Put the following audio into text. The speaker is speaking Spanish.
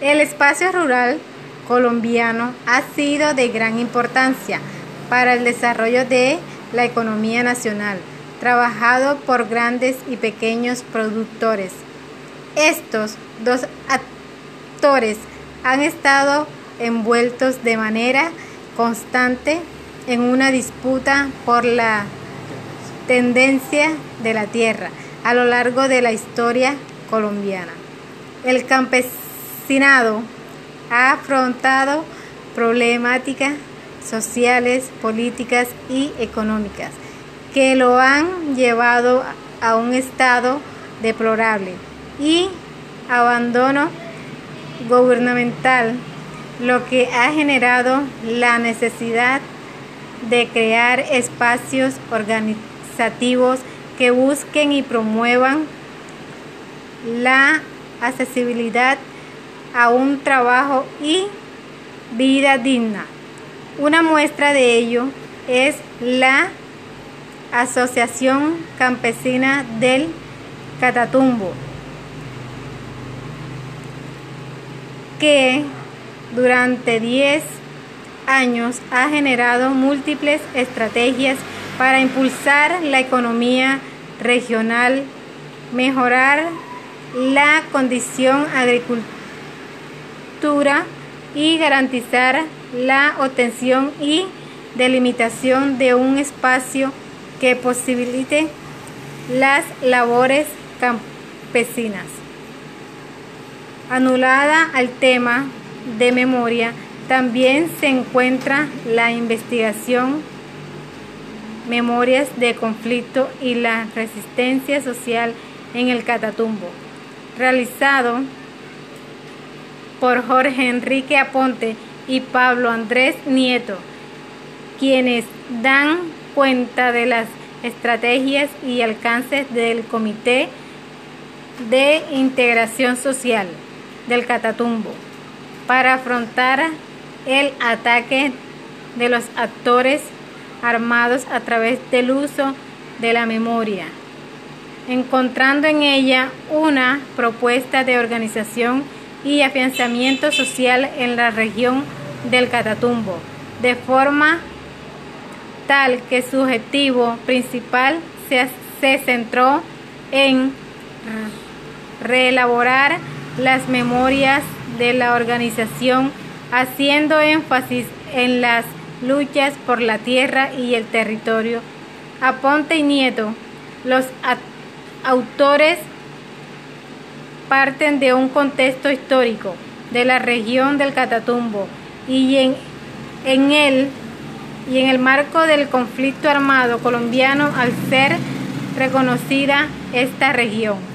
El espacio rural colombiano ha sido de gran importancia para el desarrollo de la economía nacional, trabajado por grandes y pequeños productores. Estos dos actores han estado envueltos de manera constante en una disputa por la tendencia de la tierra a lo largo de la historia colombiana. El campesinado ha afrontado problemáticas sociales, políticas y económicas que lo han llevado a un estado deplorable y abandono gubernamental, lo que ha generado la necesidad de crear espacios organizativos que busquen y promuevan la accesibilidad a un trabajo y vida digna. Una muestra de ello es la Asociación Campesina del Catatumbo, que durante 10 años ha generado múltiples estrategias para impulsar la economía regional, mejorar la condición agricultura y garantizar la obtención y delimitación de un espacio que posibilite las labores campesinas. Anulada al tema de memoria, también se encuentra la investigación, memorias de conflicto y la resistencia social en el Catatumbo, realizado por Jorge Enrique Aponte y Pablo Andrés Nieto, quienes dan cuenta de las estrategias y alcances del Comité de Integración Social del Catatumbo para afrontar el ataque de los actores armados a través del uso de la memoria, encontrando en ella una propuesta de organización y afianzamiento social en la región del Catatumbo, de forma tal que su objetivo principal se, se centró en reelaborar las memorias de la organización, haciendo énfasis en las luchas por la tierra y el territorio. Aponte y Nieto, los autores parten de un contexto histórico de la región del Catatumbo y en, en él y en el marco del conflicto armado colombiano al ser reconocida esta región.